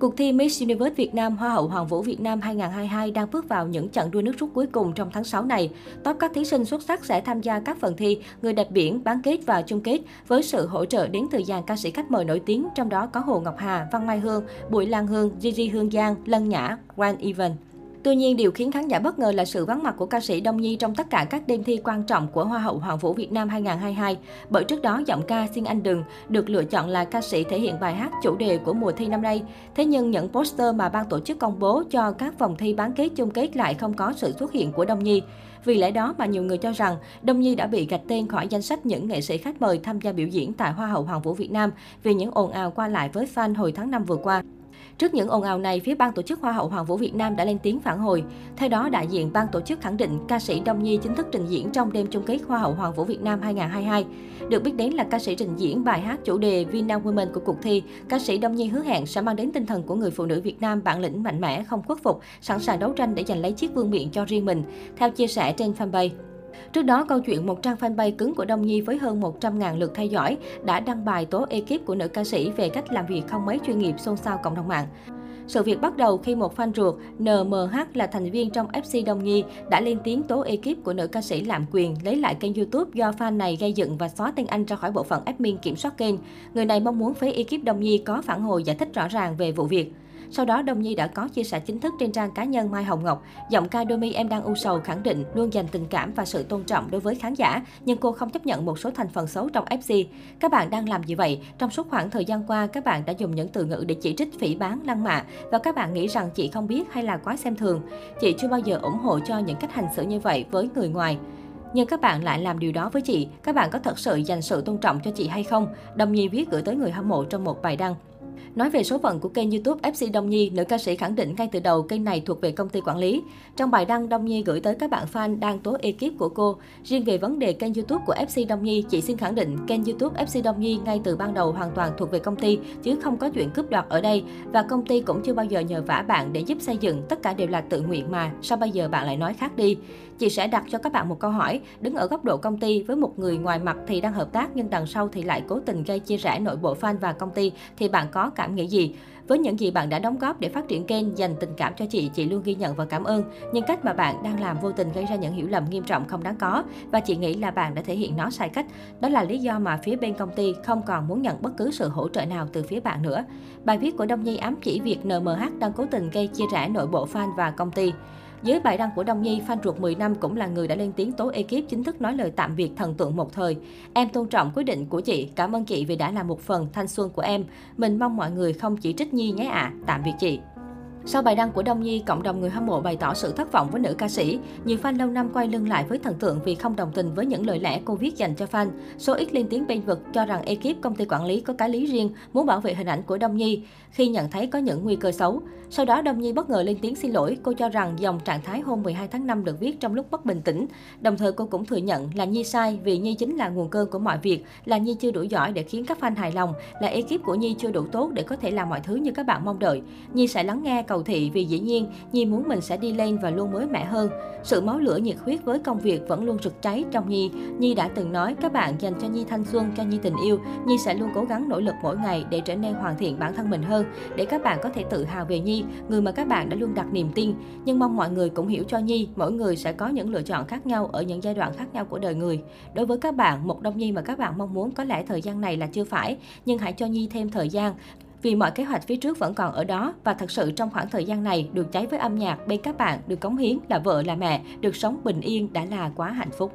Cuộc thi Miss Universe Việt Nam Hoa hậu Hoàng vũ Việt Nam 2022 đang bước vào những trận đua nước rút cuối cùng trong tháng 6 này. Top các thí sinh xuất sắc sẽ tham gia các phần thi Người đẹp biển, bán kết và chung kết với sự hỗ trợ đến từ dàn ca sĩ khách mời nổi tiếng, trong đó có Hồ Ngọc Hà, Văn Mai Hương, Bùi Lan Hương, Gigi Hương Giang, Lân Nhã, Grand Even. Tuy nhiên, điều khiến khán giả bất ngờ là sự vắng mặt của ca sĩ Đông Nhi trong tất cả các đêm thi quan trọng của Hoa hậu Hoàng vũ Việt Nam 2022. Bởi trước đó, giọng ca Xin Anh Đừng được lựa chọn là ca sĩ thể hiện bài hát chủ đề của mùa thi năm nay. Thế nhưng những poster mà ban tổ chức công bố cho các vòng thi bán kết chung kết lại không có sự xuất hiện của Đông Nhi. Vì lẽ đó mà nhiều người cho rằng Đông Nhi đã bị gạch tên khỏi danh sách những nghệ sĩ khách mời tham gia biểu diễn tại Hoa hậu Hoàng vũ Việt Nam vì những ồn ào qua lại với fan hồi tháng 5 vừa qua. Trước những ồn ào này, phía ban tổ chức Hoa hậu Hoàng vũ Việt Nam đã lên tiếng phản hồi. Theo đó, đại diện ban tổ chức khẳng định ca sĩ Đông Nhi chính thức trình diễn trong đêm chung kết Hoa hậu Hoàng vũ Việt Nam 2022. Được biết đến là ca sĩ trình diễn bài hát chủ đề Vina Women của cuộc thi, ca sĩ Đông Nhi hứa hẹn sẽ mang đến tinh thần của người phụ nữ Việt Nam bản lĩnh mạnh mẽ, không khuất phục, sẵn sàng đấu tranh để giành lấy chiếc vương miện cho riêng mình, theo chia sẻ trên fanpage. Trước đó, câu chuyện một trang fanpage cứng của Đông Nhi với hơn 100.000 lượt theo dõi đã đăng bài tố ekip của nữ ca sĩ về cách làm việc không mấy chuyên nghiệp xôn xao cộng đồng mạng. Sự việc bắt đầu khi một fan ruột NMH là thành viên trong FC Đông Nhi đã lên tiếng tố ekip của nữ ca sĩ lạm quyền lấy lại kênh YouTube do fan này gây dựng và xóa tên anh ra khỏi bộ phận admin kiểm soát kênh. Người này mong muốn phía ekip Đông Nhi có phản hồi giải thích rõ ràng về vụ việc. Sau đó, Đông Nhi đã có chia sẻ chính thức trên trang cá nhân Mai Hồng Ngọc. Giọng ca Domi em đang u sầu khẳng định luôn dành tình cảm và sự tôn trọng đối với khán giả, nhưng cô không chấp nhận một số thành phần xấu trong FC. Các bạn đang làm gì vậy? Trong suốt khoảng thời gian qua, các bạn đã dùng những từ ngữ để chỉ trích, phỉ bán, lăng mạ và các bạn nghĩ rằng chị không biết hay là quá xem thường. Chị chưa bao giờ ủng hộ cho những cách hành xử như vậy với người ngoài. Nhưng các bạn lại làm điều đó với chị, các bạn có thật sự dành sự tôn trọng cho chị hay không? Đồng Nhi viết gửi tới người hâm mộ trong một bài đăng. Nói về số phận của kênh YouTube FC Đông Nhi, nữ ca sĩ khẳng định ngay từ đầu kênh này thuộc về công ty quản lý. Trong bài đăng, Đông Nhi gửi tới các bạn fan đang tố ekip của cô. Riêng về vấn đề kênh YouTube của FC Đông Nhi, chị xin khẳng định kênh YouTube FC Đông Nhi ngay từ ban đầu hoàn toàn thuộc về công ty, chứ không có chuyện cướp đoạt ở đây. Và công ty cũng chưa bao giờ nhờ vả bạn để giúp xây dựng, tất cả đều là tự nguyện mà. Sao bây giờ bạn lại nói khác đi? Chị sẽ đặt cho các bạn một câu hỏi, đứng ở góc độ công ty với một người ngoài mặt thì đang hợp tác nhưng đằng sau thì lại cố tình gây chia rẽ nội bộ fan và công ty thì bạn có cảm nghĩ gì? Với những gì bạn đã đóng góp để phát triển kênh, dành tình cảm cho chị, chị luôn ghi nhận và cảm ơn. Nhưng cách mà bạn đang làm vô tình gây ra những hiểu lầm nghiêm trọng không đáng có và chị nghĩ là bạn đã thể hiện nó sai cách. Đó là lý do mà phía bên công ty không còn muốn nhận bất cứ sự hỗ trợ nào từ phía bạn nữa. Bài viết của Đông Nhi ám chỉ việc NMH đang cố tình gây chia rẽ nội bộ fan và công ty. Dưới bài đăng của Đông Nhi, fan ruột 10 năm cũng là người đã lên tiếng tố ekip chính thức nói lời tạm biệt thần tượng một thời. Em tôn trọng quyết định của chị, cảm ơn chị vì đã là một phần thanh xuân của em. Mình mong mọi người không chỉ trích Nhi nhé ạ, à. tạm biệt chị. Sau bài đăng của Đông Nhi, cộng đồng người hâm mộ bày tỏ sự thất vọng với nữ ca sĩ. Nhiều fan lâu năm quay lưng lại với thần tượng vì không đồng tình với những lời lẽ cô viết dành cho fan. Số ít lên tiếng bên vực cho rằng ekip công ty quản lý có cái lý riêng, muốn bảo vệ hình ảnh của Đông Nhi khi nhận thấy có những nguy cơ xấu. Sau đó Đông Nhi bất ngờ lên tiếng xin lỗi, cô cho rằng dòng trạng thái hôm 12 tháng 5 được viết trong lúc bất bình tĩnh. Đồng thời cô cũng thừa nhận là Nhi sai vì Nhi chính là nguồn cơn của mọi việc, là Nhi chưa đủ giỏi để khiến các fan hài lòng, là ekip của Nhi chưa đủ tốt để có thể làm mọi thứ như các bạn mong đợi. Nhi sẽ lắng nghe cầu cầu thị vì dĩ nhiên Nhi muốn mình sẽ đi lên và luôn mới mẻ hơn. Sự máu lửa nhiệt huyết với công việc vẫn luôn rực cháy trong Nhi. Nhi đã từng nói các bạn dành cho Nhi thanh xuân, cho Nhi tình yêu. Nhi sẽ luôn cố gắng nỗ lực mỗi ngày để trở nên hoàn thiện bản thân mình hơn, để các bạn có thể tự hào về Nhi, người mà các bạn đã luôn đặt niềm tin. Nhưng mong mọi người cũng hiểu cho Nhi, mỗi người sẽ có những lựa chọn khác nhau ở những giai đoạn khác nhau của đời người. Đối với các bạn, một đông Nhi mà các bạn mong muốn có lẽ thời gian này là chưa phải, nhưng hãy cho Nhi thêm thời gian vì mọi kế hoạch phía trước vẫn còn ở đó và thật sự trong khoảng thời gian này được cháy với âm nhạc bên các bạn, được cống hiến là vợ là mẹ, được sống bình yên đã là quá hạnh phúc.